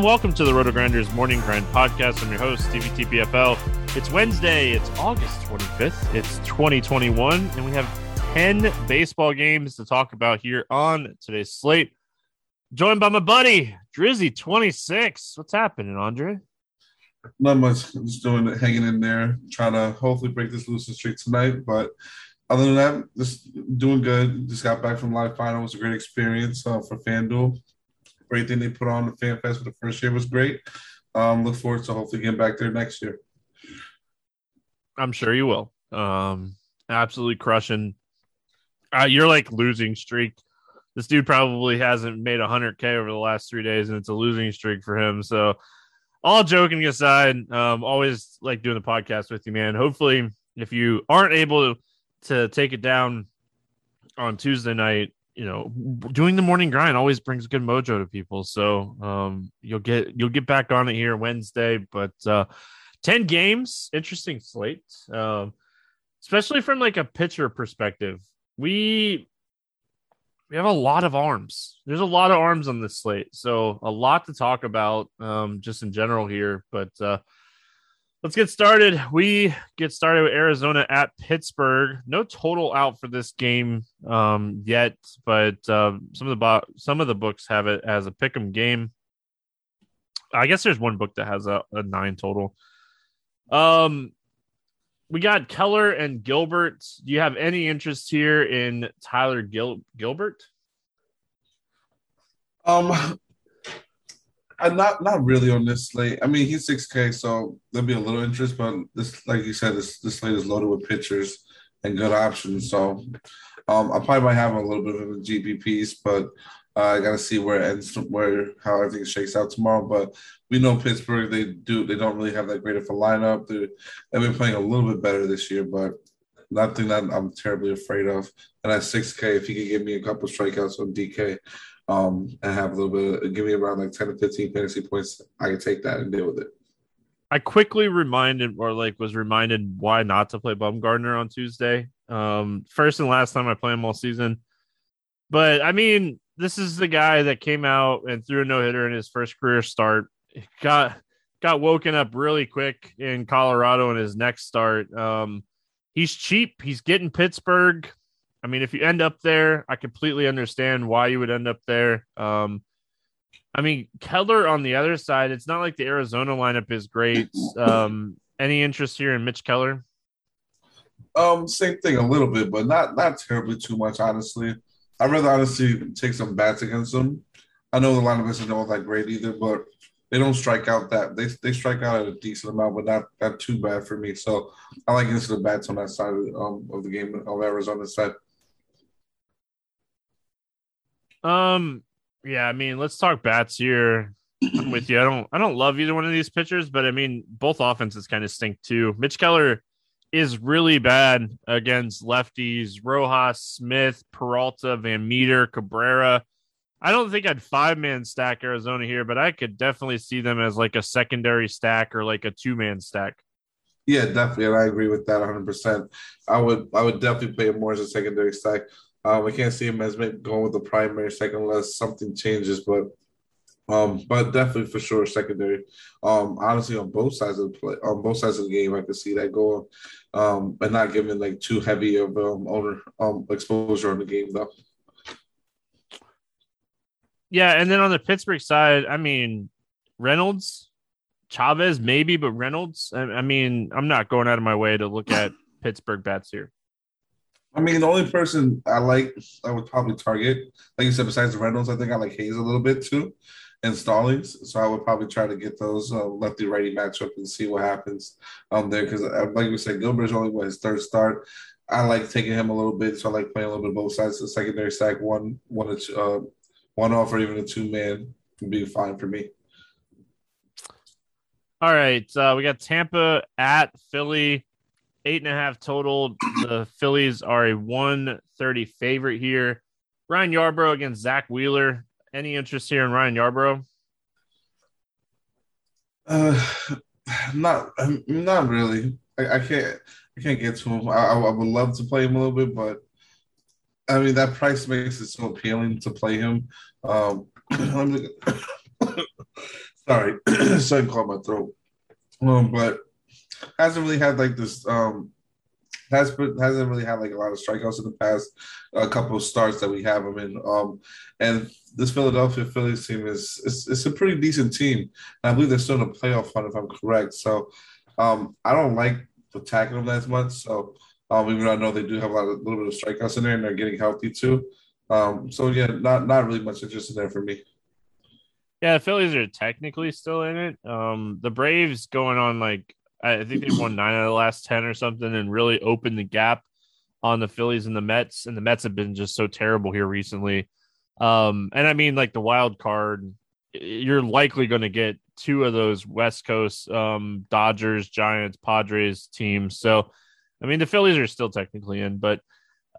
everyone, welcome to the Roto Grinders Morning Grind Podcast. I'm your host, Stevie TPFL. It's Wednesday, it's August 25th, it's 2021, and we have 10 baseball games to talk about here on today's slate. Joined by my buddy, Drizzy26. What's happening, Andre? Not much. I'm just doing it, hanging in there, trying to hopefully break this losing streak tonight. But other than that, just doing good. Just got back from live final. It was a great experience uh, for FanDuel. Great thing they put on the Fan Fest for the first year was great. Um, look forward to hopefully getting back there next year. I'm sure you will. Um, absolutely crushing. Uh, you're like losing streak. This dude probably hasn't made 100k over the last three days, and it's a losing streak for him. So, all joking aside, um, always like doing the podcast with you, man. Hopefully, if you aren't able to, to take it down on Tuesday night, you know, doing the morning grind always brings good mojo to people. So um, you'll get you'll get back on it here Wednesday. But uh, ten games, interesting slate, um, especially from like a pitcher perspective. We we have a lot of arms. There's a lot of arms on this slate, so a lot to talk about um, just in general here. But uh, Let's get started. We get started with Arizona at Pittsburgh. No total out for this game um, yet, but uh, some of the bo- some of the books have it as a pick'em game. I guess there's one book that has a, a nine total. Um, we got Keller and Gilbert. Do you have any interest here in Tyler Gil- Gilbert? Um, I'm not not really on this slate. I mean, he's six K, so there'll be a little interest, but this, like you said, this this slate is loaded with pitchers and good options. So, um, I probably might have a little bit of a GP piece, but uh, I got to see where it ends, where how everything shakes out tomorrow. But we know Pittsburgh; they do they don't really have that great of a lineup. They're, they've been playing a little bit better this year, but nothing that I'm terribly afraid of. And at six K, if he could give me a couple strikeouts on DK, um, and have a little bit, of, give me around like 10 to 15 fantasy points, I can take that and deal with it. I quickly reminded, or like was reminded, why not to play Bumgarner on Tuesday. Um, first and last time I play him all season. But I mean, this is the guy that came out and threw a no hitter in his first career start. Got got woken up really quick in Colorado in his next start. Um, he's cheap. He's getting Pittsburgh. I mean, if you end up there, I completely understand why you would end up there. Um, I mean, Keller on the other side, it's not like the Arizona lineup is great. Um, any interest here in Mitch Keller? Um, same thing a little bit, but not not terribly too much, honestly. I'd rather honestly take some bats against them. I know the lineup isn't all that great either, but they don't strike out that they they strike out at a decent amount, but not not too bad for me. So I like against the bats on that side of, um, of the game of Arizona's side. Um, yeah, I mean, let's talk bats here. I'm with you. I don't I don't love either one of these pitchers, but I mean, both offenses kind of stink too. Mitch Keller is really bad against lefties. Rojas, Smith, Peralta, Van Meter, Cabrera. I don't think I'd five man stack Arizona here, but I could definitely see them as like a secondary stack or like a two man stack. Yeah, definitely, and I agree with that 100. percent I would I would definitely play him more as a secondary stack. Um, I can't see him as going with the primary second unless something changes, but um, but definitely for sure secondary. Um, honestly, on both sides of the play, on both sides of the game, I could see that going, um, but not giving like too heavy of um owner um exposure on the game though. Yeah, and then on the Pittsburgh side, I mean Reynolds, Chavez maybe, but Reynolds. I, I mean, I'm not going out of my way to look at Pittsburgh bats here. I mean, the only person I like, I would probably target, like you said, besides Reynolds, I think I like Hayes a little bit too, and Stallings. So I would probably try to get those uh, lefty righty matchup and see what happens um there. Because uh, like we said, Gilbert's only what his third start. I like taking him a little bit, so I like playing a little bit both sides. The secondary stack, one, one, uh, one off, or even a two man would be fine for me. All right, uh, we got Tampa at Philly eight and a half total. The Phillies are a 130 favorite here. Ryan Yarbrough against Zack Wheeler. Any interest here in Ryan Yarbrough? Uh, not, not really. I, I can't, I can't get to him. I, I would love to play him a little bit, but I mean that price makes it so appealing to play him. Um, Sorry, something caught my throat. Um, but hasn't really had like this. Um, has hasn't really had like a lot of strikeouts in the past. A couple of starts that we have him in. Um, and this Philadelphia Phillies team is it's, it's a pretty decent team. And I believe they're still in a playoff hunt if I'm correct. So um, I don't like attacking them as much. So um, even though I know they do have a lot of, little bit of strikeouts in there and they're getting healthy too. Um, so yeah, not not really much interest in there for me. Yeah, the Phillies are technically still in it. Um, the Braves going on like I think they won nine out of the last ten or something, and really opened the gap on the Phillies and the Mets. And the Mets have been just so terrible here recently. Um, and I mean, like the wild card, you're likely going to get two of those West Coast um, Dodgers, Giants, Padres teams. So, I mean, the Phillies are still technically in, but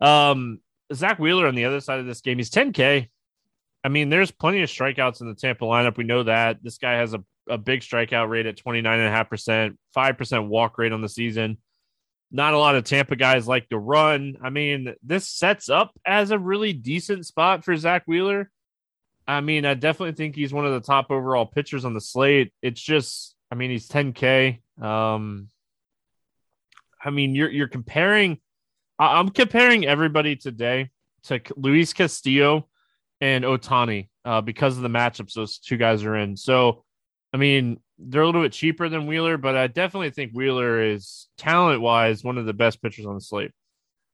um, Zack Wheeler on the other side of this game, he's 10K. I mean, there's plenty of strikeouts in the Tampa lineup. We know that this guy has a, a big strikeout rate at 29.5%, 5% walk rate on the season. Not a lot of Tampa guys like to run. I mean, this sets up as a really decent spot for Zack Wheeler. I mean, I definitely think he's one of the top overall pitchers on the slate. It's just, I mean, he's 10K. Um, I mean, you're you're comparing I'm comparing everybody today to Luis Castillo and Ohtani uh, because of the matchups those two guys are in. So, I mean, they're a little bit cheaper than Wheeler, but I definitely think Wheeler is talent wise one of the best pitchers on the slate.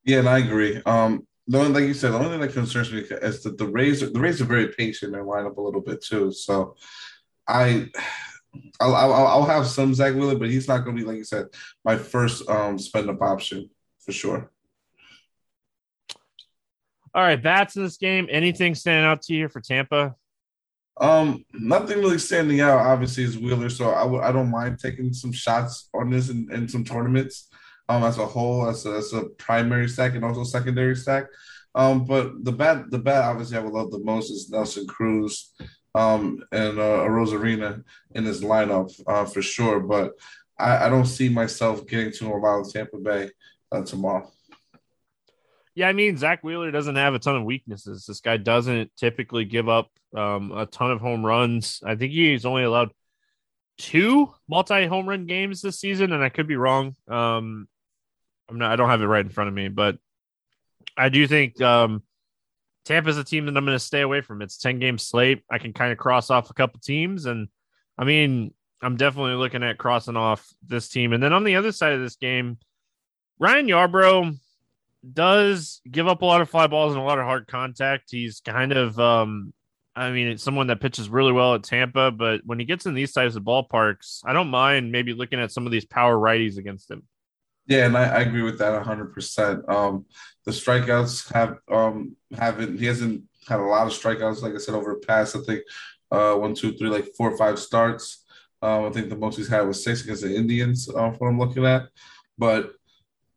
Yeah, and I agree. Um, the only, like you said, the only thing that concerns me is that the Rays, the Rays are very patient and line up a little bit too. So, I, I'll, I'll, I'll have some Zack Wheeler, but he's not going to be like you said my first um spend up option for sure. All right, bats in this game. Anything standing out to you for Tampa? Um, nothing really standing out. Obviously, is Wheeler, so I w- I don't mind taking some shots on this in, in some tournaments. Um, as a whole, as a, as a primary stack and also secondary stack. Um, but the bat, the bat, obviously, I would love the most is Nelson Cruz, um, and uh, Arozarena in his lineup uh, for sure. But I, I don't see myself getting to a lot of Tampa Bay uh, tomorrow. Yeah, I mean Zack Wheeler doesn't have a ton of weaknesses. This guy doesn't typically give up um, a ton of home runs. I think he's only allowed two multi home run games this season, and I could be wrong. Um, I'm not. I don't have it right in front of me, but I do think um, Tampa's a team that I'm going to stay away from. It's ten game slate. I can kind of cross off a couple teams, and I mean I'm definitely looking at crossing off this team. And then on the other side of this game, Ryan Yarbrough does give up a lot of fly balls and a lot of hard contact. He's kind of, um, I mean, it's someone that pitches really well at Tampa, but when he gets in these types of ballparks, I don't mind maybe looking at some of these power righties against him. Yeah, and I, I agree with that hundred percent. Um, the strikeouts have um haven't he hasn't had a lot of strikeouts, like I said, over the past, I think uh one, two, three, like four or five starts. Um, I think the most he's had was six against the Indians, uh, what I'm looking at. But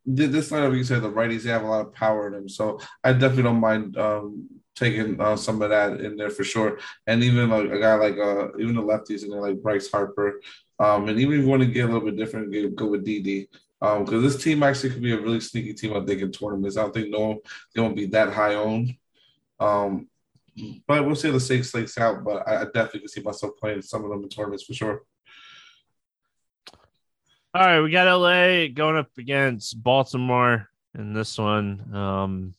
this lineup, you said the righties they have a lot of power in them, so I definitely don't mind um, taking uh, some of that in there for sure. And even like a guy like uh, even the lefties in there like Bryce Harper, um, and even if you want to get a little bit different, get, go with. Because um, this team actually could be a really sneaky team, I think, in tournaments. I don't think no they won't be that high owned. Um, but we'll see how the stakes slates out. But I, I definitely can see myself playing some of them in tournaments for sure. All right, we got LA going up against Baltimore in this one. Um,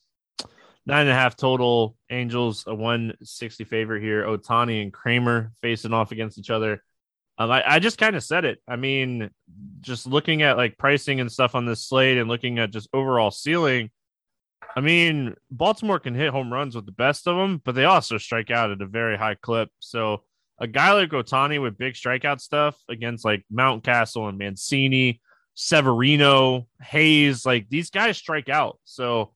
nine and a half total. Angels a one sixty favorite here. Ohtani and Kremer facing off against each other. Um, I, I just kind of said it. I mean, just looking at like pricing and stuff on this slate and looking at just overall ceiling. I mean, Baltimore can hit home runs with the best of them, but they also strike out at a very high clip. So a guy like Ohtani with big strikeout stuff against like Mountcastle and Mancini, Severino, Hayes, like these guys strike out. So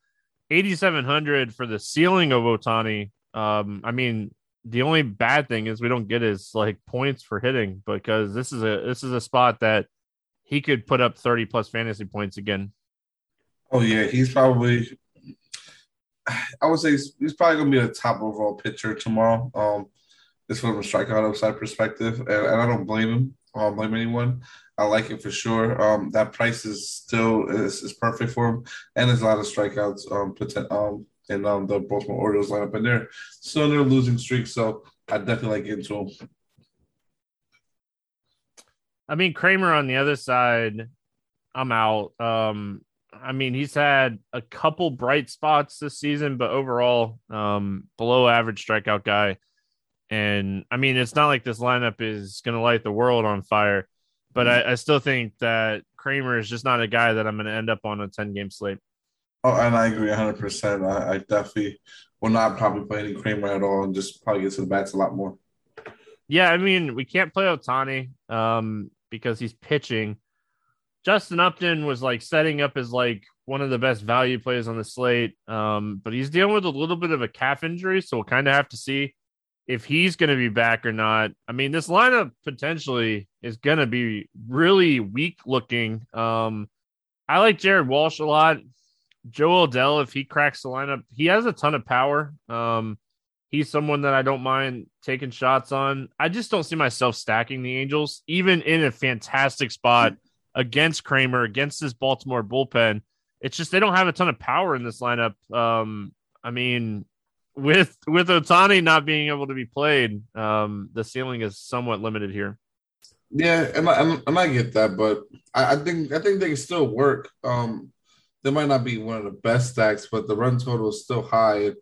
8,700 for the ceiling of Ohtani. Um, I mean, the only bad thing is we don't get his like points for hitting because this is a this is a spot that he could put up 30 plus fantasy points again. Oh yeah, he's probably I would say he's, he's probably gonna be a top overall pitcher tomorrow. Um, this from a strikeout upside perspective, and, and I don't blame him. I don't blame anyone. I like it for sure. Um, that price is still is, is perfect for him, and there's a lot of strikeouts um, potent, um in um, the Baltimore Orioles lineup, and they're still in their losing streak. So I definitely like into him. I mean, Kremer on the other side, I'm out. Um, I mean, he's had a couple bright spots this season, but overall, um, below average strikeout guy. And I mean, it's not like this lineup is going to light the world on fire, but I, I, still think that Kremer is just not a guy that I'm going to end up on a 10 game slate. Oh, and I agree 100%. I, I definitely will not probably play any Kremer at all and just probably get to the bats a lot more. Yeah, I mean, we can't play Ohtani um, because he's pitching. Justin Upton was like setting up as like one of the best value plays on the slate, um, but he's dealing with a little bit of a calf injury, so we'll kind of have to see if he's going to be back or not. I mean, this lineup potentially is going to be really weak looking. Um, I like Jared Walsh a lot. Jo Adell, if he cracks the lineup, he has a ton of power. Um, he's someone that I don't mind taking shots on. I just don't see myself stacking the Angels, even in a fantastic spot against Kremer, against this Baltimore bullpen. It's just they don't have a ton of power in this lineup. Um, I mean, with with Ohtani not being able to be played, um, the ceiling is somewhat limited here. Yeah, I, and I get that, but I, I think I think they can still work. Um, they might not be one of the best stacks, but the run total is still high.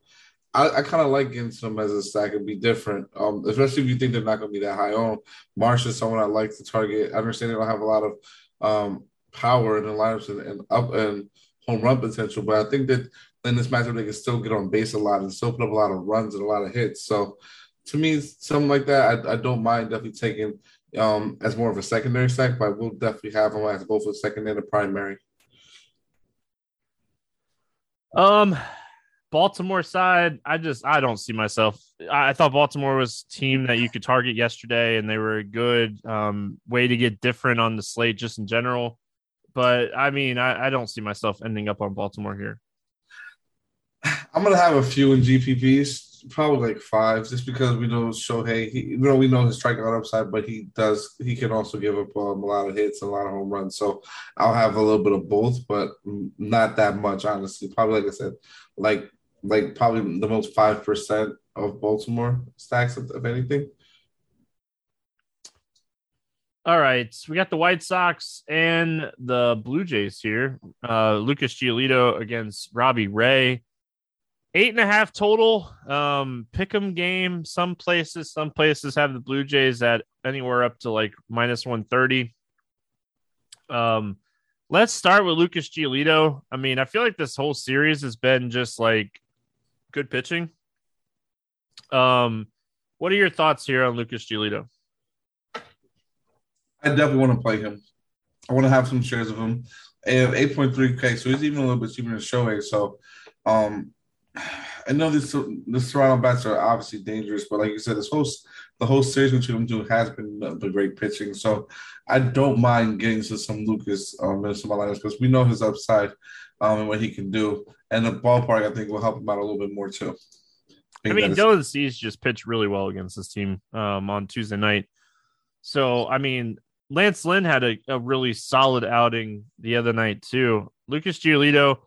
I, I kind of like getting some as a stack and be different, um, especially if you think they're not going to be that high on. Marsh is someone I like to target. I understand they don't have a lot of um, power in the lineups and, and up and home run potential, but I think that in this matchup they can still get on base a lot and still put up a lot of runs and a lot of hits. So to me, something like that, I, I don't mind definitely taking um, as more of a secondary stack, but we'll definitely have them as both a second and a primary. Um, Baltimore side, I just I don't see myself. I, I thought Baltimore was team that you could target yesterday, and they were a good um, way to get different on the slate just in general. But I mean, I, I don't see myself ending up on Baltimore here. I'm gonna have a few in GPPs, probably like five, just because we know Shohei. He, you know, we know his strikeout upside, but he does. He can also give up um, a lot of hits and a lot of home runs. So I'll have a little bit of both, but not that much, honestly. Probably like I said, like like probably the most five percent of Baltimore stacks, of anything. All right, we got the White Sox and the Blue Jays here. Uh, Lucas Giolito against Robbie Ray. Eight and a half total. Um, pick 'em game. Some places, some places have the Blue Jays at anywhere up to like minus one thirty. Um, let's start with Lucas Giolito. I mean, I feel like this whole series has been just like good pitching. Um, what are your thoughts here on Lucas Giolito? I definitely want to play him. I want to have some shares of him. I have 8.3K, so he's even a little bit cheaper than Shohei. So um, I know this the Toronto bats are obviously dangerous, but like you said, this whole the whole series between them two has been the great pitching. So I don't mind getting to some Lucas um, in some because we know his upside um, and what he can do, and the ballpark I think will help him out a little bit more too. I, I mean, Dylan Cease just pitched really well against this team um, on Tuesday night. So I mean, Lance Lynn had a, a really solid outing the other night too. Lucas Giolito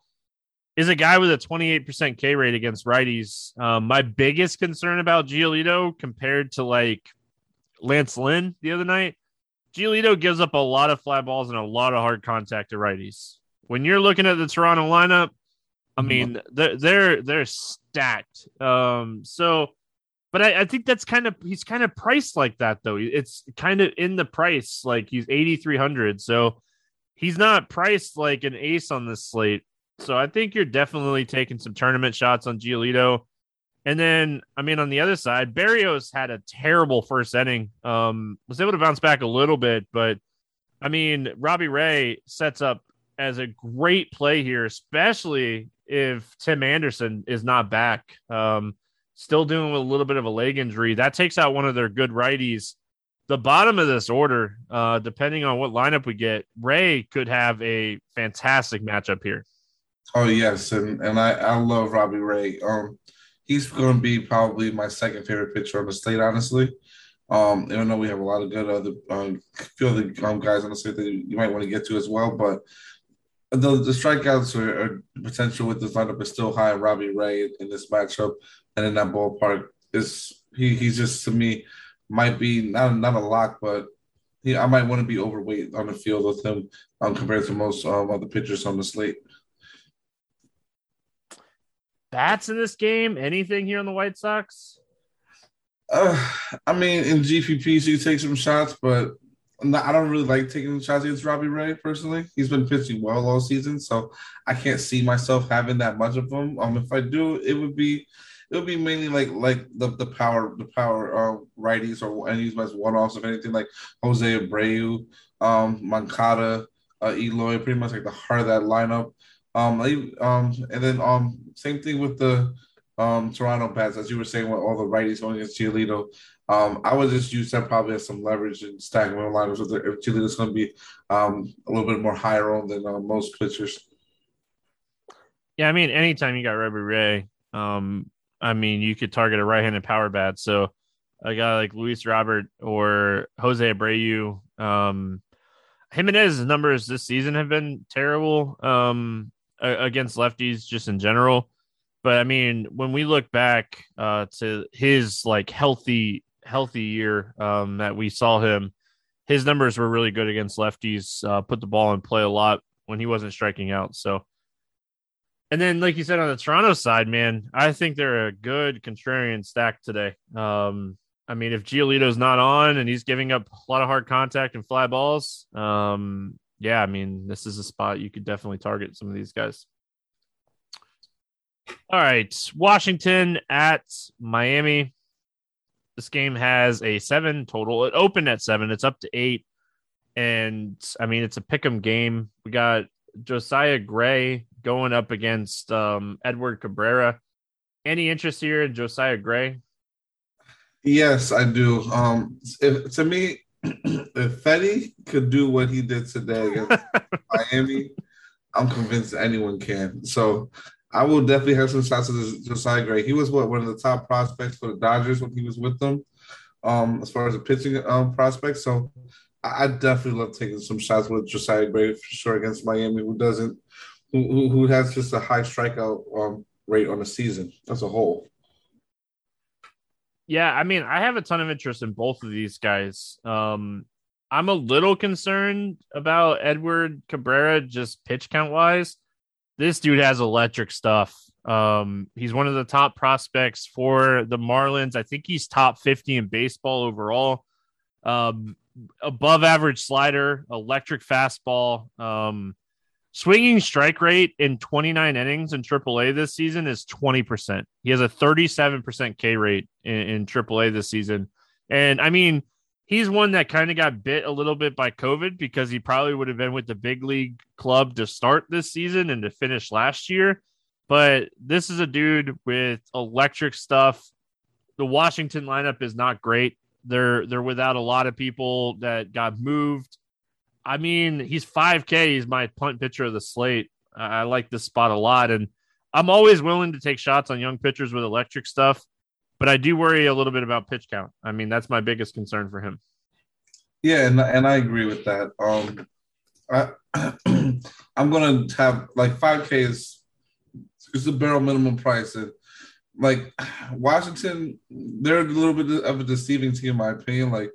is a guy with a 28% K rate against righties. Um, my biggest concern about Giolito compared to like Lance Lynn the other night, Giolito gives up a lot of fly balls and a lot of hard contact to righties. When you're looking at the Toronto lineup, I mm-hmm. mean, they're they're, they're stacked. Um, so but I, I, think that's kind of he's kind of priced like that though. It's kind of in the price, like he's eighty three hundred. So he's not priced like an ace on this slate. So I think you're definitely taking some tournament shots on Giolito. And then, I mean, on the other side, Berrios had a terrible first inning. Um, was able to bounce back a little bit, but I mean, Robbie Ray sets up as a great play here, especially if Tim Anderson is not back. Um, still dealing with a little bit of a leg injury. That takes out one of their good righties. The bottom of this order, uh, depending on what lineup we get, Ray could have a fantastic matchup here. Oh yes, and and I I love Robbie Ray. Um, he's going to be probably my second favorite pitcher on the slate, honestly. Um, even though we have a lot of good other um, few other um, guys on the slate that you might want to get to as well, but the the strikeouts are, potential with this lineup is still high. Robbie Ray in this matchup, and in that ballpark is he he's just to me might be not not a lock, but he, I might want to be overweight on the field with him um, compared to most um, other pitchers on the slate. Bats in this game? Anything here on the White Sox? Uh, I mean, in GPPs you take some shots, but not, I don't really like taking shots against Robbie Ray personally. He's been pitching well all season, so I can't see myself having that much of him. Um, if I do, it would be it would be mainly like like the the power the power uh, righties or any of as one offs of anything like Jose Abreu, um, Moncada, uh, Eloy, pretty much like the heart of that lineup. Um, um, and then um, same thing with the um Toronto bats, as you were saying, with all the righties going against Giolito. Um, I would just use that probably as some leverage and stacking my lineups with if Giolito's going to be um a little bit more higher on than uh, most pitchers. Yeah, I mean, anytime you got Robbie Ray, um, I mean, you could target a right-handed power bat. So a guy like Luis Robert or Jose Abreu, um, Jimenez's numbers this season have been terrible um, against lefties just in general. But I mean, when we look back uh, to his like healthy healthy year um, that we saw him, his numbers were really good against lefties. Uh, put the ball in play a lot when he wasn't striking out. So and then, like you said on the Toronto side, man, I think they're a good contrarian stack today. Um, I mean, if Giolito's not on and he's giving up a lot of hard contact and fly balls, um, yeah, I mean, this is a spot you could definitely target some of these guys. All right, Washington at Miami. This game has a seven total. It opened at seven. It's up to eight, and I mean, it's a pick'em game. We got Josiah Gray going up against um, Edward Cabrera. Any interest here in Josiah Gray? Yes, I do. Um, if, to me, if Fetty could do what he did today against Miami, I'm convinced anyone can. So I will definitely have some shots at Josiah Gray. He was what one of the top prospects for the Dodgers when he was with them, um, as far as a pitching um, prospect. So I, I definitely love taking some shots with Josiah Gray for sure against Miami, who doesn't who, who has just a high strikeout um, rate on the season as a whole. Yeah, I mean, I have a ton of interest in both of these guys. Um, I'm a little concerned about Edward Cabrera just pitch count wise. This dude has electric stuff. Um, he's one of the top prospects for the Marlins. I think he's top 50 in baseball overall. Um, above average slider, electric fastball. Um, Swinging strike rate in 29 innings in AAA this season is 20%. He has a 37% K rate in, in AAA this season. And I mean, he's one that kind of got bit a little bit by COVID because he probably would have been with the big league club to start this season and to finish last year. But this is a dude with electric stuff. The Washington lineup is not great. They're they're without a lot of people that got moved. I mean, he's 5K. He's my punt pitcher of the slate. I, I like this spot a lot. And I'm always willing to take shots on young pitchers with electric stuff, but I do worry a little bit about pitch count. I mean, that's my biggest concern for him. Yeah, and, and I agree with that. Um, I, I'm gonna have like 5K is is the barrel minimum price, and like Washington, they're a little bit of a deceiving team, in my opinion. Like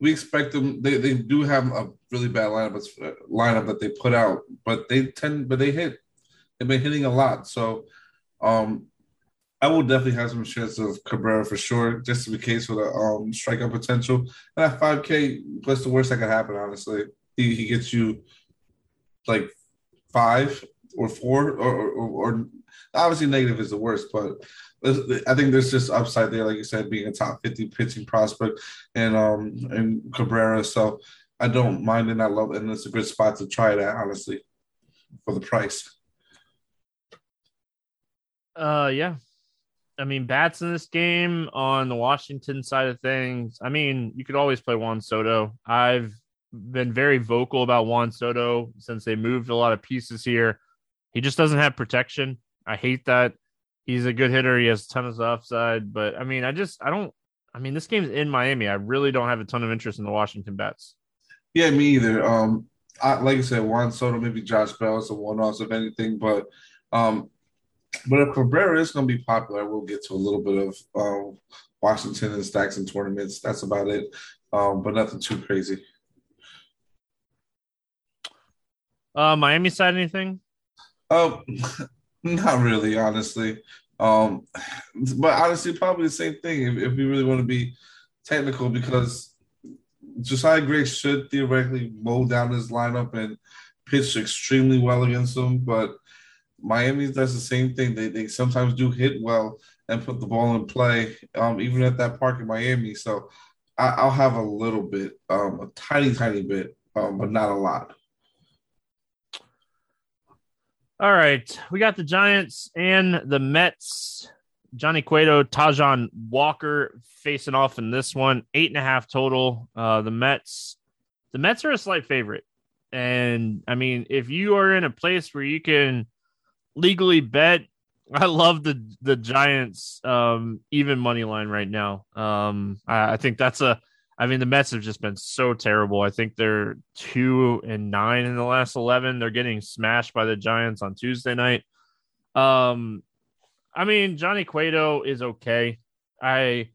we expect them. They, they do have a really bad lineup lineup that they put out, but they tend but they hit. They've been hitting a lot, so um, I will definitely have some shares of Cabrera for sure, just be case with the um, strikeout potential. And at five K, what's the worst that could happen? Honestly, he, he gets you like five or four, or, or, or obviously negative is the worst, but I think there's just upside there, like you said, being a top 50 pitching prospect and um and Cabrera. So I don't mind and I love it, and it's a good spot to try that, honestly, for the price. Uh yeah. I mean, bats in this game on the Washington side of things. I mean, you could always play Juan Soto. I've been very vocal about Juan Soto since they moved a lot of pieces here. He just doesn't have protection. I hate that he's a good hitter. He has a ton of upside, but I mean, I just I don't. I mean, this game's in Miami. I really don't have a ton of interest in the Washington bats. Yeah, me either. Um, I, like I said, Juan Soto, maybe Josh Bell is a one-off of anything, but um, but if Cabrera is going to be popular, we'll get to a little bit of um, Washington and stacks and tournaments. That's about it, um, but nothing too crazy. Uh, Miami side anything? Um, not really, honestly. Um, but honestly, probably the same thing if, if we really want to be technical, because Josiah Gray should theoretically mow down his lineup and pitch extremely well against them. But Miami does the same thing. They, they sometimes do hit well and put the ball in play, um, even at that park in Miami. So I, will have a little bit, um, a tiny, tiny bit, um, but not a lot. All right. We got the Giants and the Mets. Johnny Cueto, Taijuan Walker facing off in this one. Eight and a half total. Uh, the Mets, the Mets are a slight favorite. And I mean, if you are in a place where you can legally bet, I love the the Giants um, even money line right now. Um, I, I think that's a I mean, the Mets have just been so terrible. I think they're two and nine in the last 11. They're getting smashed by the Giants on Tuesday night. Um, I mean, Johnny Cueto is okay. I,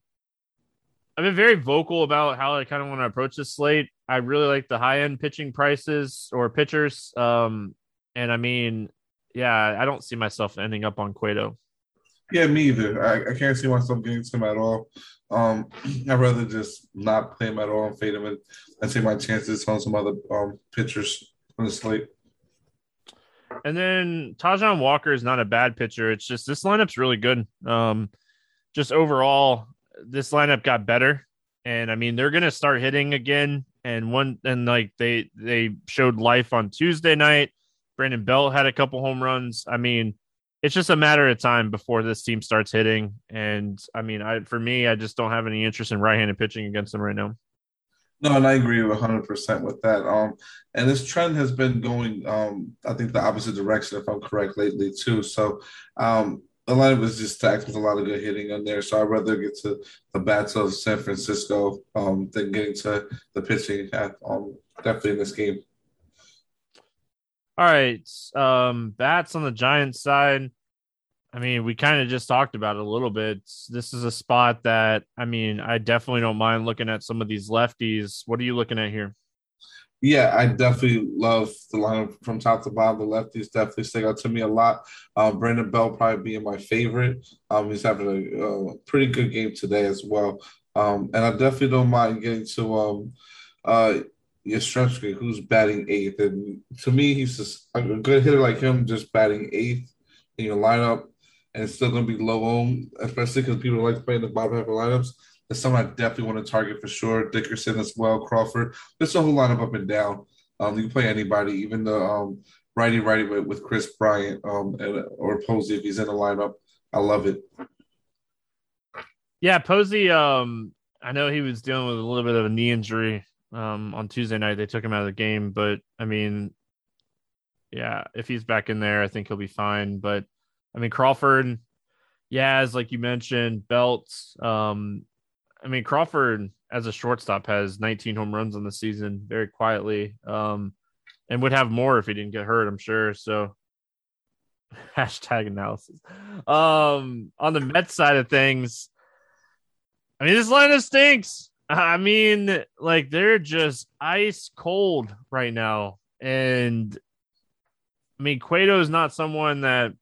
I've been very vocal about how I kind of want to approach this slate. I really like the high end pitching prices or pitchers. Um, and I mean, yeah, I don't see myself ending up on Cueto. Yeah, me either. I, I can't see myself getting to him at all. Um, I'd rather just not play him at all and fade him and, and take my chances on some other um, pitchers on the slate. And then Taijuan Walker is not a bad pitcher. It's just this lineup's really good. Um, just overall, this lineup got better, and I mean they're gonna start hitting again. And one and like they they showed life on Tuesday night. Brandon Belt had a couple home runs. I mean, it's just a matter of time before this team starts hitting. And I mean, I for me, I just don't have any interest in right-handed pitching against them right now. No, and I agree 100% with that. Um, and this trend has been going, um, I think, the opposite direction, if I'm correct, lately too. So, um, a lot of just stacked with a lot of good hitting on there. So I'd rather get to the bats of San Francisco um, than getting to the pitching at, um, definitely in this game. All right. Um, bats on the Giants side. I mean, we kind of just talked about it a little bit. This is a spot that, I mean, I definitely don't mind looking at some of these lefties. What are you looking at here? Yeah, I definitely love the lineup from top to bottom. The lefties definitely stick out to me a lot. Um, Brandon Belt probably being my favorite. Um, he's having a, a, pretty good game today as well. Um, and I definitely don't mind getting to um, uh, Yastrzemski, who's batting eighth. And to me, he's just a good hitter like him, just batting eighth in your lineup, and it's still going to be low owned, especially because people like playing the bottom half of lineups. That's someone I definitely want to target for sure. Dickerson as well, Crawford. There's a whole lineup up and down. Um, you can play anybody, even the um, righty righty with, with Kris Bryant um, and, or Posey if he's in the lineup. I love it. Yeah, Posey. Um, I know he was dealing with a little bit of a knee injury um, on Tuesday night. They took him out of the game, but I mean, yeah, if he's back in there, I think he'll be fine. But I mean, Crawford, yeah, as like you mentioned, Belts. Um, I mean, Crawford as a shortstop has 19 home runs on the season very quietly, um, and would have more if he didn't get hurt. I'm sure. So, hashtag analysis. Um, on the Mets side of things, I mean, this lineup stinks. I mean, like they're just ice cold right now. And I mean, Cueto is not someone that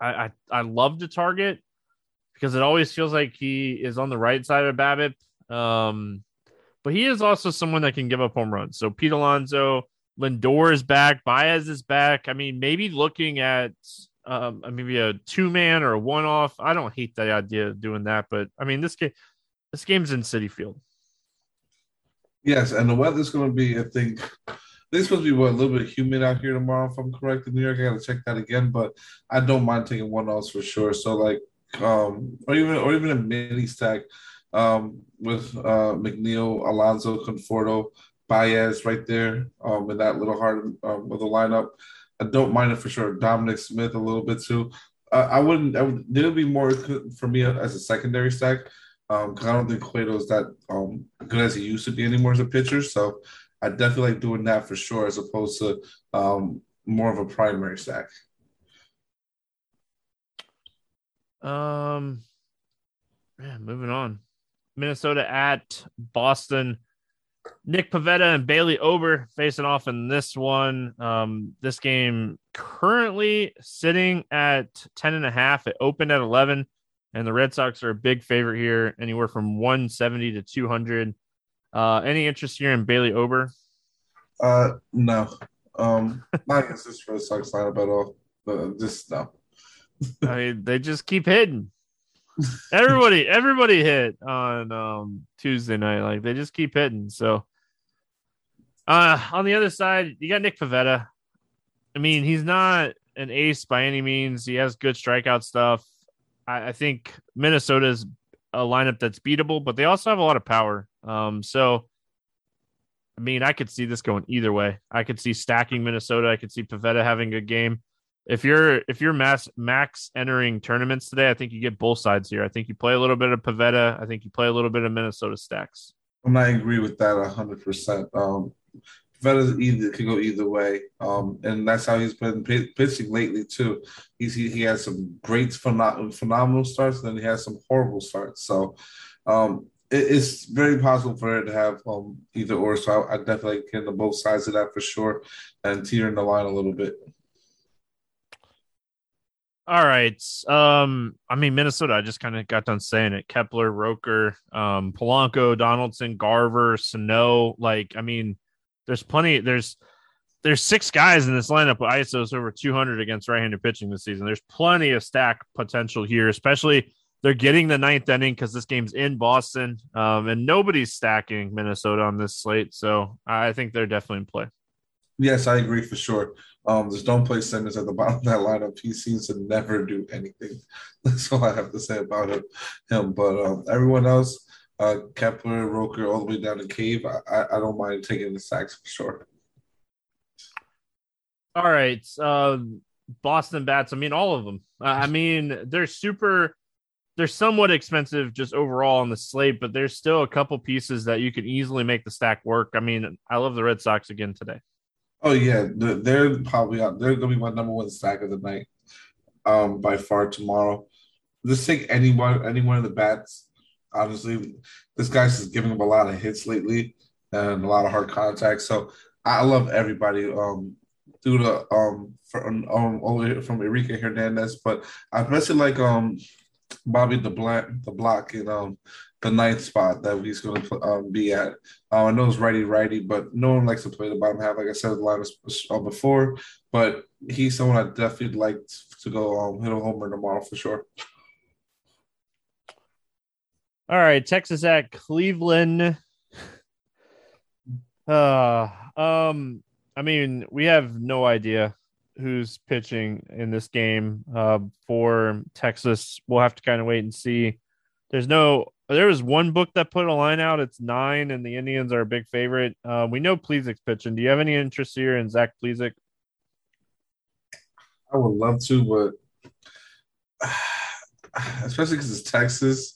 I, I, I love to target because it always feels like he is on the right side of BABIP. Um, but he is also someone that can give up home runs. So Pete Alonso, Lindor is back, Baez is back. I mean, maybe looking at um, maybe a two man or a one off. I don't hate the idea of doing that, but I mean, this game this game's in Citi Field. Yes, and the weather's going to be, I think, this supposed to be what, a little bit humid out here tomorrow, if I'm correct in New York. I got to check that again, but I don't mind taking one off for sure. So like, um, or even or even a mini stack um, with uh, McNeil, Alonso, Conforto, Baez right there um, in that little heart um, of the lineup. I don't mind it for sure. Dominic Smith a little bit too. Uh, I wouldn't. I would, there would be more for me as a secondary stack because um, I don't think Cueto is that um, good as he used to be anymore as a pitcher. So I definitely like doing that for sure, as opposed to um, more of a primary stack. Um, yeah, moving on. Minnesota at Boston. Nick Pivetta and Bailey Ober facing off in this one. Um, this game currently sitting at 10 and a half. It opened at 11, and the Red Sox are a big favorite here, anywhere from 170 to 200. Uh, any interest here in Bailey Ober? Uh, no. Um, not against this Red Sox lineup at all. But just no. I mean, they just keep hitting. everybody, everybody hit on um, Tuesday night. Like they just keep hitting. So, uh, on the other side, you got Nick Pivetta. I mean, he's not an ace by any means. He has good strikeout stuff. I, I think Minnesota's a lineup that's beatable, but they also have a lot of power. Um, so I mean, I could see this going either way. I could see stacking Minnesota. I could see Pivetta having a game. If you're if you're mass max entering tournaments today, I think you get both sides here. I think you play a little bit of Pivetta. I think you play a little bit of Minnesota stacks. And I agree with that hundred percent. Pivetta either can go either way, um, and that's how he's been p- pitching lately too. He's he, he has some great phenom- phenomenal starts, and then he has some horrible starts. So um, it's very possible for it to have um, either or. So I, I definitely can the both sides of that for sure, and teetering the line a little bit. All right. Um, I mean Minnesota. I just kind of got done saying it. Kepler, Rooker, um, Polanco, Donaldson, Garver, Sano. Like, I mean, there's plenty. There's there's six guys in this lineup with ISOs over 200 against right-handed pitching this season. There's plenty of stack potential here, especially they're getting the ninth inning because this game's in Boston, um, and nobody's stacking Minnesota on this slate. So I think they're definitely in play. Yes, I agree for sure. Um, just don't play Simmons at the bottom of that lineup. He seems to never do anything. That's all I have to say about him. But um, everyone else, uh, Kepler, Rooker, all the way down to Cave, I, I don't mind taking the sacks for sure. All right. Uh, Boston bats. I mean, all of them. Uh, I mean, they're super they're somewhat expensive just overall on the slate, but there's still a couple pieces that you can easily make the stack work. I mean, I love the Red Sox again today. Oh yeah, they're probably. They're gonna be my number one stack of the night, um, by far tomorrow. Just take anyone, anyone of the bats. Honestly, this guy's just giving them a lot of hits lately and a lot of hard contact. So I love everybody. Um, through the um, from um, over from Enrique Hernandez, but I especially like um Bobby Dalbec, the block in um the ninth spot that he's going to um, be at. Uh, I know it's righty righty, but no one likes to play the bottom half. Like I said, the line uh, before, but he's someone I definitely like to go um, hit a homer tomorrow for sure. All right, Texas at Cleveland. Uh, um, I mean, we have no idea who's pitching in this game uh, for Texas. We'll have to kind of wait and see. There's no. There was one book that put a line out. It's nine, and the Indians are a big favorite. Uh, we know Plesac's pitching. Do you have any interest here in Zach Plesac? I would love to, but especially because it's Texas,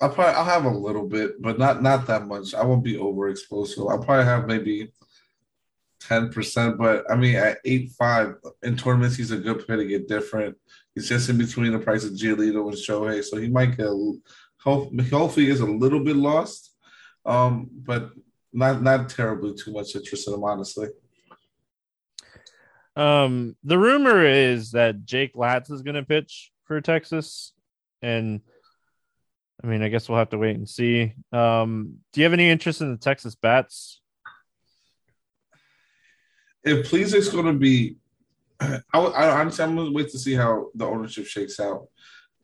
I'll probably I'll have a little bit, but not not that much. I won't be overexposed. So I'll probably have maybe ten percent. But I mean, at eight five in tournaments, he's a good play to get different. He's just in between the price of Giolito and Shohei, so he might get. A, hopefully, is a little bit lost, um, but not not terribly too much interest in him, honestly. Um, the rumor is that Jake Latz is going to pitch for Texas, and I mean, I guess we'll have to wait and see. Um, do you have any interest in the Texas bats? if Plesac's going to be, I, I honestly I'm going to wait to see how the ownership shakes out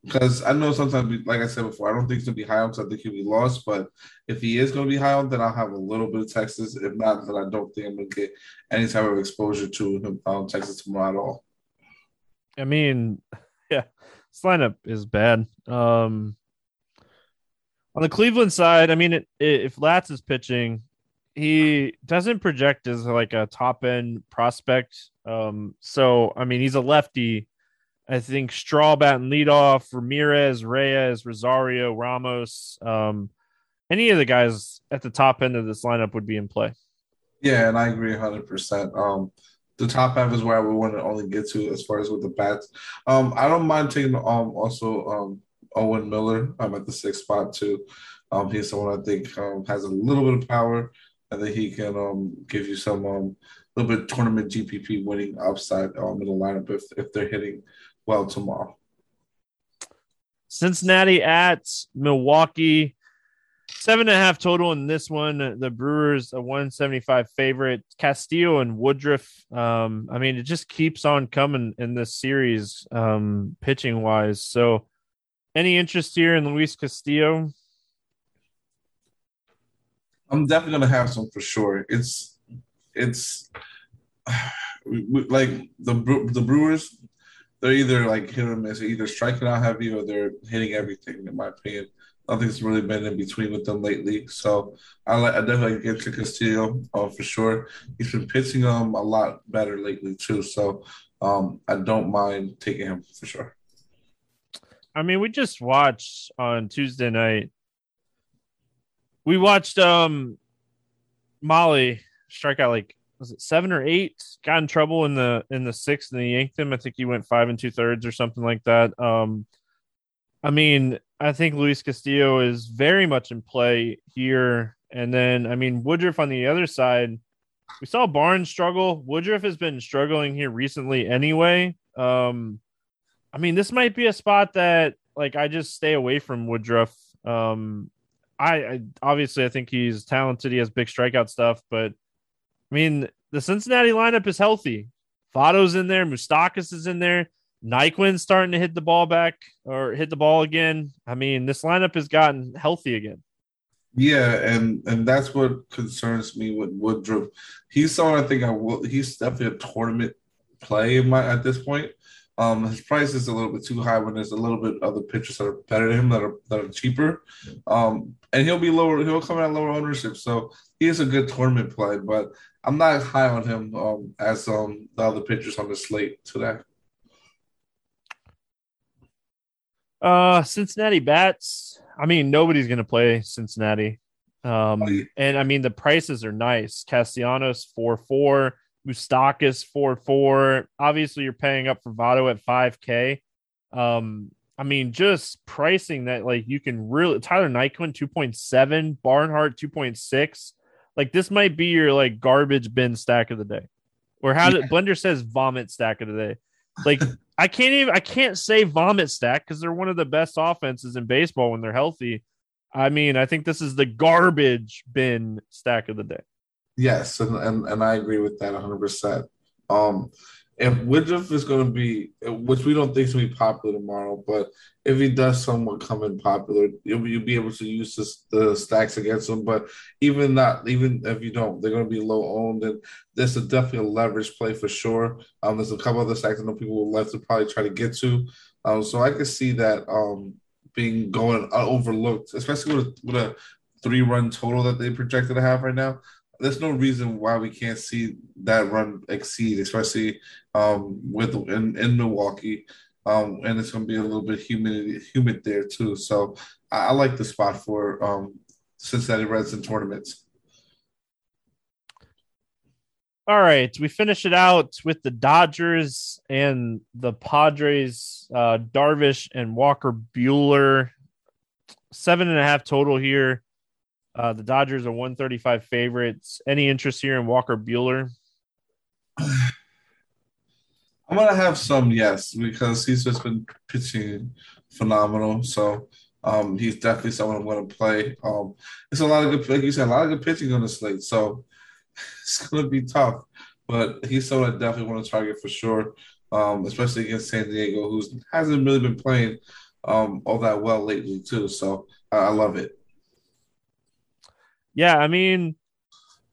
because I know sometimes, like I said before, I don't think he's going to be high on, so I think he'll be lost. But if he is going to be high on, then I'll have a little bit of Texas. If not, then I don't think I'm going to get any type of exposure to him um, Texas tomorrow at all. I mean, yeah, this lineup is bad. Um, on the Cleveland side, I mean, it, if Latz is pitching, he doesn't project as like a top end prospect. Um, so I mean, he's a lefty. I think Strawbat and leadoff, Ramirez, Reyes, Rosario, Ramos, um, any of the guys at the top end of this lineup would be in play. Yeah, and I agree 100%. Um, the top half is where I would want to only get to as far as with the bats. Um, I don't mind taking um also um Owen Miller. I'm at the sixth spot too. Um, he's someone I think um, has a little bit of power, and that he can um, give you some um, little bit tournament GPP winning upside um, in the lineup if if they're hitting well tomorrow. Cincinnati at Milwaukee. Seven and a half total in this one. The Brewers a 175 favorite. Castillo and Woodruff. Um, I mean, it just keeps on coming in this series, um, pitching wise. So, any interest here in Luis Castillo? I'm definitely gonna have some for sure. It's it's like the the Brewers. They're either like hit or miss, either striking out heavy or they're hitting everything. In my opinion, Nothing's really been in between with them lately. So I like I definitely get to Castillo uh, for sure. He's been pitching them a lot better lately too. So um I don't mind taking him for sure. I mean, we just watched on Tuesday night. We watched um Molly strike out like was it seven or eight? Got in trouble in the in the sixth and he yanked him. I think he went five and two thirds or something like that. Um I mean, I think Luis Castillo is very much in play here. And then, I mean, Woodruff on the other side, we saw Burnes struggle. Woodruff has been struggling here recently anyway. Um, I mean, this might be a spot that like I just stay away from Woodruff. Um, I, I obviously I think he's talented. He has big strikeout stuff, but I mean, the Cincinnati lineup is healthy. Votto's in there, Moustakas is in there. Naquin's starting to hit the ball back or hit the ball again. I mean, this lineup has gotten healthy again. Yeah, and and that's what concerns me with Woodruff. He's someone I think I will. He's definitely a tournament play in my at this point. Um, his price is a little bit too high when there's a little bit other pitchers that are better than him that are that are cheaper. Um, and he'll be lower. He'll come at lower ownership, so he is a good tournament play. But I'm not high on him um, as um the other pitchers on the slate today. Uh, Cincinnati bats. I mean, nobody's going to play Cincinnati. Um, oh, and I mean, the prices are nice. Castellanos four four, Moustakas four four. Obviously, you're paying up for Votto at five k. Um, I mean, just pricing that like you can really Tyler Naquin two point seven, Barnhart two point six. Like this might be your like garbage bin stack of the day, or how yeah. did Blender says vomit stack of the day. Like I can't even I can't say vomit stack because they're one of the best offenses in baseball when they're healthy. I mean, I think this is the garbage bin stack of the day. Yes, and and, and I agree with that 100. percent Um, if Woodruff is going to be, which we don't think is going to be popular tomorrow, but if he does somewhat come in popular, you'll, you'll be able to use this, the stacks against him. But even not, even if you don't, they're going to be low owned, and this is definitely a leverage play for sure. Um, there's a couple other stacks I know people would like to probably try to get to. Um, so I could see that um being going overlooked, especially with, with a three run total that they projected to have right now there's no reason why we can't see that run exceed, especially um, with in, in Milwaukee. Um, and it's going to be a little bit humid humid there too. So I, I like the spot for um, Cincinnati Reds in tournaments. All right, we finish it out with the Dodgers and the Padres. Uh, Darvish and Walker Buehler, seven and a half total here. Uh, the Dodgers are 135 favorites. Any interest here in Walker Buehler? I'm gonna have some, yes, because he's just been pitching phenomenal. So um, he's definitely someone I'm gonna play. Um, it's a lot of good, like you said, a lot of good pitching on the slate. So it's gonna be tough, but he's someone I definitely want to target for sure. Um, especially against San Diego, who hasn't really been playing um, all that well lately too. So I love it yeah, I mean,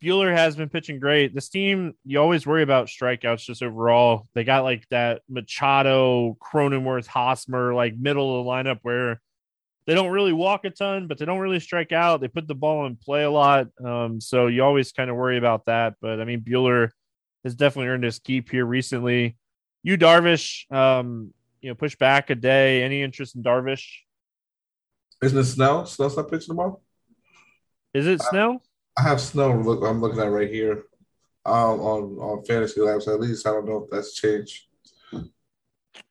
Buehler has been pitching great. This team, you always worry about strikeouts just overall. They got like that Machado, Cronenworth, Hosmer, like middle of the lineup where they don't really walk a ton, but they don't really strike out. They put the ball in play a lot. Um, so you always kind of worry about that. But I mean, Buehler has definitely earned his keep here recently. Yu, Darvish, um, you know, push back a day. Any interest in Darvish? Isn't it Snell? Snell's not pitching tomorrow? Is it Snell? I have Snell. Look, I'm looking at right here um, on on Fantasy Labs. At least I don't know if that's changed.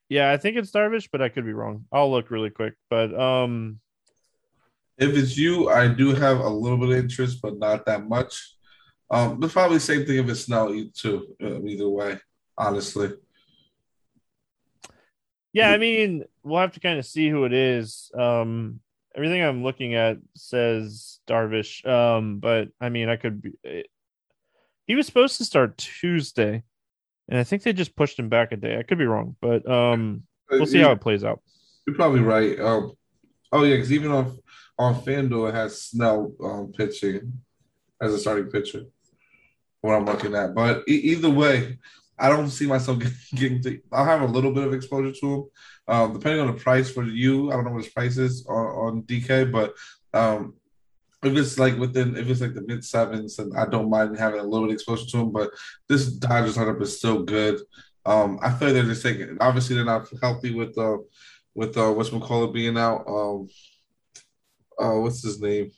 Yeah, I think it's Darvish, but I could be wrong. I'll look really quick. But um, If it's Yu, I do have a little bit of interest, but not that much. Um, but probably same thing if it's Snell too. Uh, either way, honestly. Yeah, I mean, we'll have to kind of see who it is. Um, everything I'm looking at says Darvish, um, but I mean, I could. Be, eh, he was supposed to start Tuesday, and I think they just pushed him back a day. I could be wrong, but um, we'll see how it plays out. You're probably right. Um, oh yeah, because even on on FanDuel, it has Snell um, pitching as a starting pitcher. What I'm looking at, but e- either way, I don't see myself getting to. I'll have a little bit of exposure to him, um, depending on the price for you. I don't know what his price is on, on DK, but um, if it's like within, if it's like the mid sevens, and I don't mind having a little bit of exposure to him. But this Dodgers lineup is still good. Um, I feel like they're just taking. Obviously, they're not healthy with uh, with uh, what's McCullough being out. Um, uh, what's his name?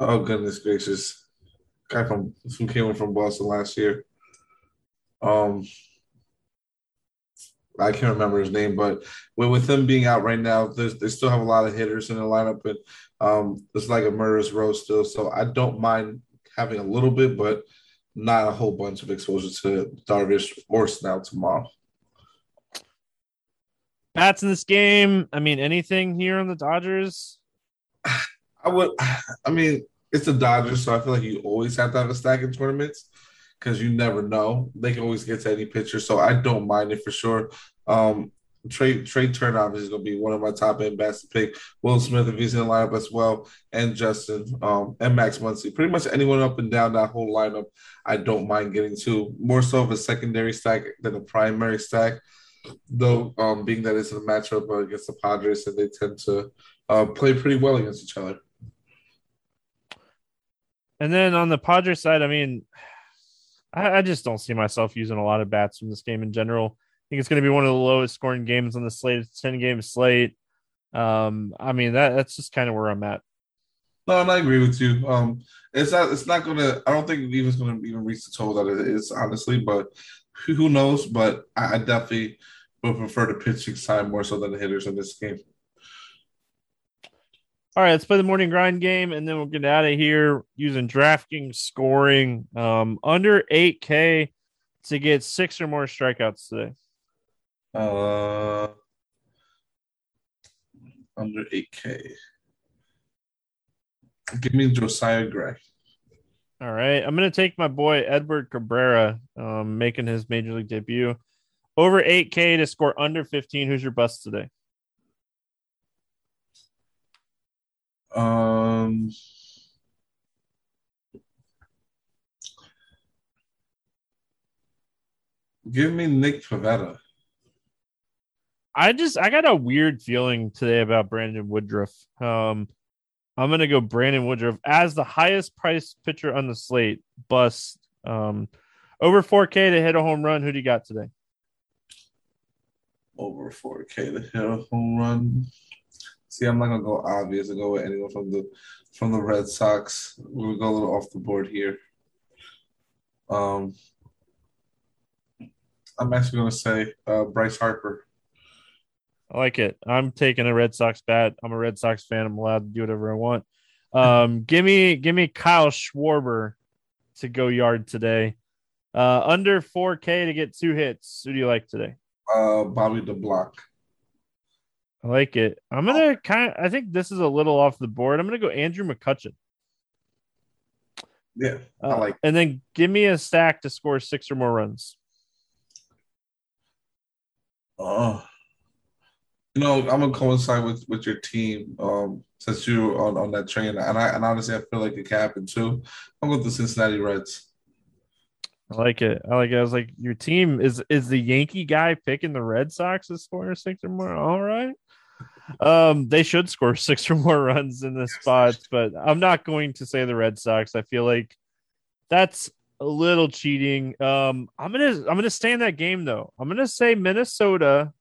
Oh goodness gracious, guy from who came from Boston last year. Um, I can't remember his name, but with, with him being out right now, they still have a lot of hitters in the lineup, and um, it's like a murderous row still. So I don't mind having a little bit, but not a whole bunch of exposure to Darvish or Snell tomorrow. Bats in this game. I mean, anything here on the Dodgers? I would. I mean, it's the Dodgers, so I feel like you always have to have a stack in tournaments because you never know. They can always get to any pitcher, so I don't mind it for sure. Um, Trea Turner obviously is going to be one of my top end bats to pick. Will Smith if he's in the lineup as well, and Justin um, and Max Muncy. Pretty much anyone up and down that whole lineup, I don't mind getting to. More so of a secondary stack than a primary stack, though. Um, being that it's a matchup against the Padres, and they tend to uh, play pretty well against each other. And then on the Padres side, I mean, I, I just don't see myself using a lot of bats from this game in general. I think it's going to be one of the lowest scoring games on the slate. It's 10 game slate. Um, I mean, that that's just kind of where I'm at. No, and I agree with you. Um, it's not. It's not gonna. I don't think it's gonna even reach the total that it is, honestly. But who knows? But I, I definitely would prefer the pitching side more so than the hitters in this game. All right, let's play the morning grind game, and then we'll get out of here using DraftKings scoring um, under 8K to get six or more strikeouts today. Uh, under 8K. Give me Josiah Gray. All right, I'm going to take my boy Edward Cabrera, um, making his major league debut, over 8K to score under 15. Who's your bust today? Um, give me Nick Pivetta. I just I got a weird feeling today about Brandon Woodruff. Um, I'm gonna go Brandon Woodruff as the highest priced pitcher on the slate. Bust um, over 4K to hit a home run. Who do you got today? Over 4K to hit a home run. See, I'm not gonna go obvious and go with anyone from the from the Red Sox. We'll go a little off the board here. Um, I'm actually gonna say uh, Bryce Harper. I like it. I'm taking a Red Sox bat. I'm a Red Sox fan. I'm allowed to do whatever I want. Um, give me give me Kyle Schwarber to go yard today. Uh, under 4K to get two hits. Who do you like today? Uh, Bobby Dalbec. I like it. I'm gonna kind of. I think this is a little off the board. I'm gonna go Andrew McCutchen. Yeah, I uh, like. and then give me a stack to score six or more runs. Oh, you know, I'm gonna coincide with with your team. Um, since you're on, on that train, and I and honestly, I feel like it can too. I'm going to the Cincinnati Reds. I like it. I like it. I was like, your team is is the Yankee guy picking the Red Sox to score six or more. All right. Um, they should score six or more runs in this spot, but I'm not going to say the Red Sox. I feel like that's a little cheating. Um, I'm gonna I'm gonna stay in that game though. I'm gonna say Minnesota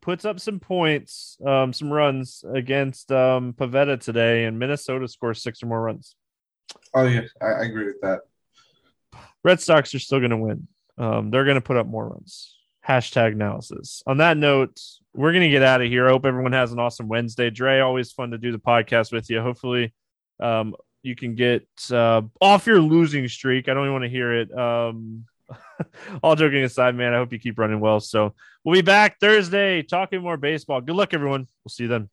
puts up some points, um, some runs against um Pivetta today, and Minnesota scores six or more runs. Oh yeah, I, I agree with that. Red Sox are still gonna win. Um, they're gonna put up more runs. Hashtag analysis. On that note, we're going to get out of here. I hope everyone has an awesome Wednesday. Dre, always fun to do the podcast with you. Hopefully, um, you can get uh, off your losing streak. I don't even want to hear it. Um, all joking aside, man, I hope you keep running well. So we'll be back Thursday talking more baseball. Good luck, everyone. We'll see you then.